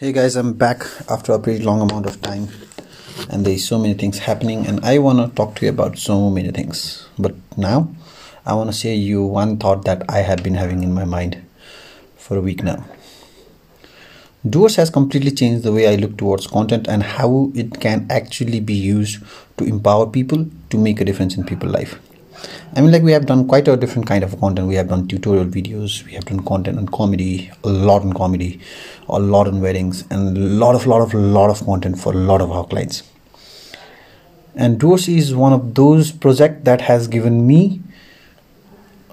Hey guys, I'm back after a pretty long amount of time, and there's so many things happening, and I want to talk to you about so many things. But now, I want to share you one thought that I have been having in my mind for a week now. Duos has completely changed the way I look towards content and how it can actually be used to empower people to make a difference in people's life. I mean, like we have done quite a different kind of content. We have done tutorial videos. We have done content on comedy, a lot on comedy, a lot on weddings, and a lot of, lot of, lot of content for a lot of our clients. And Duos is one of those projects that has given me,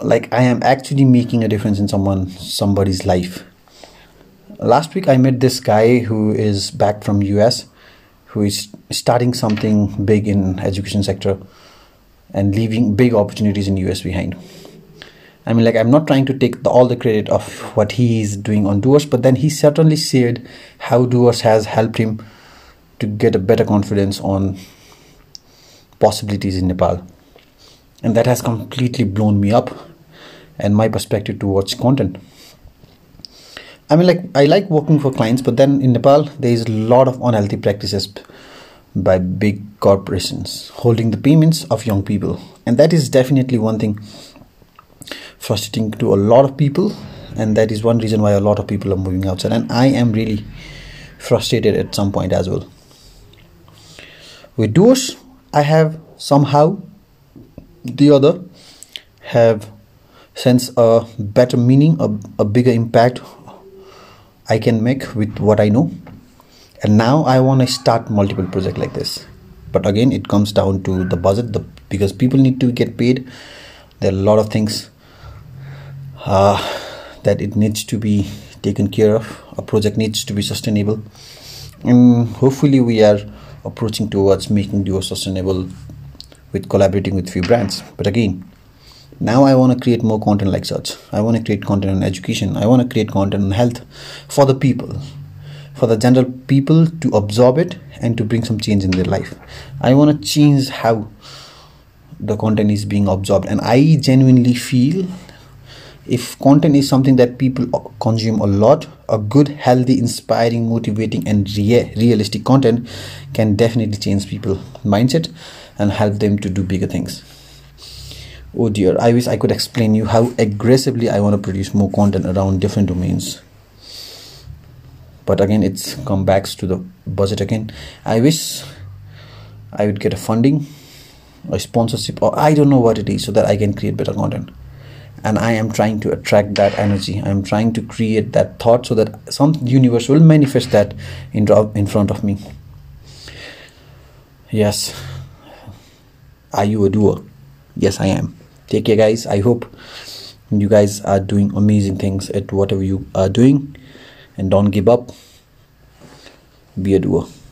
like, I am actually making a difference in someone, somebody's life. Last week, I met this guy who is back from US, who is starting something big in education sector and leaving big opportunities in US behind. I mean, like, I'm not trying to take the, all the credit of what he is doing on Duos, but then he certainly shared how Duos has helped him to get a better confidence on possibilities in Nepal. And that has completely blown me up and my perspective towards content. I mean, like, I like working for clients, but then in Nepal, there is a lot of unhealthy practices by big corporations holding the payments of young people. And that is definitely one thing frustrating to a lot of people. And that is one reason why a lot of people are moving outside. And I am really frustrated at some point as well. With Duos, I have somehow the other have sense a better meaning, a, a bigger impact I can make with what I know and now i want to start multiple project like this. But again it comes down to the budget the because people need to get paid. There are a lot of things uh, that it needs to be taken care of. A project needs to be sustainable. And hopefully we are approaching towards making duo sustainable with collaborating with few brands. But again now i want to create more content like such. I want to create content on education. I want to create content on health for the people for the general people to absorb it and to bring some change in their life. I want to change how the content is being absorbed. And i genuinely feel if content is something that people consume a lot a good healthy inspiring motivating and rea- realistic content can definitely change people mindset and help them to do bigger things. Oh dear i wish i could explain you how aggressively i want to produce more content around different domains but again it's come back to the budget again. I wish i would get a funding a sponsorship or i don't know what it is so that i can create better content. And i am trying to attract that energy. I'm trying to create that thought so that some universe will manifest that in, in front of me. Yes. Are you a doer? Yes i am. Take care guys. I hope you guys are doing amazing things at whatever you are doing and don't give up. Be a doer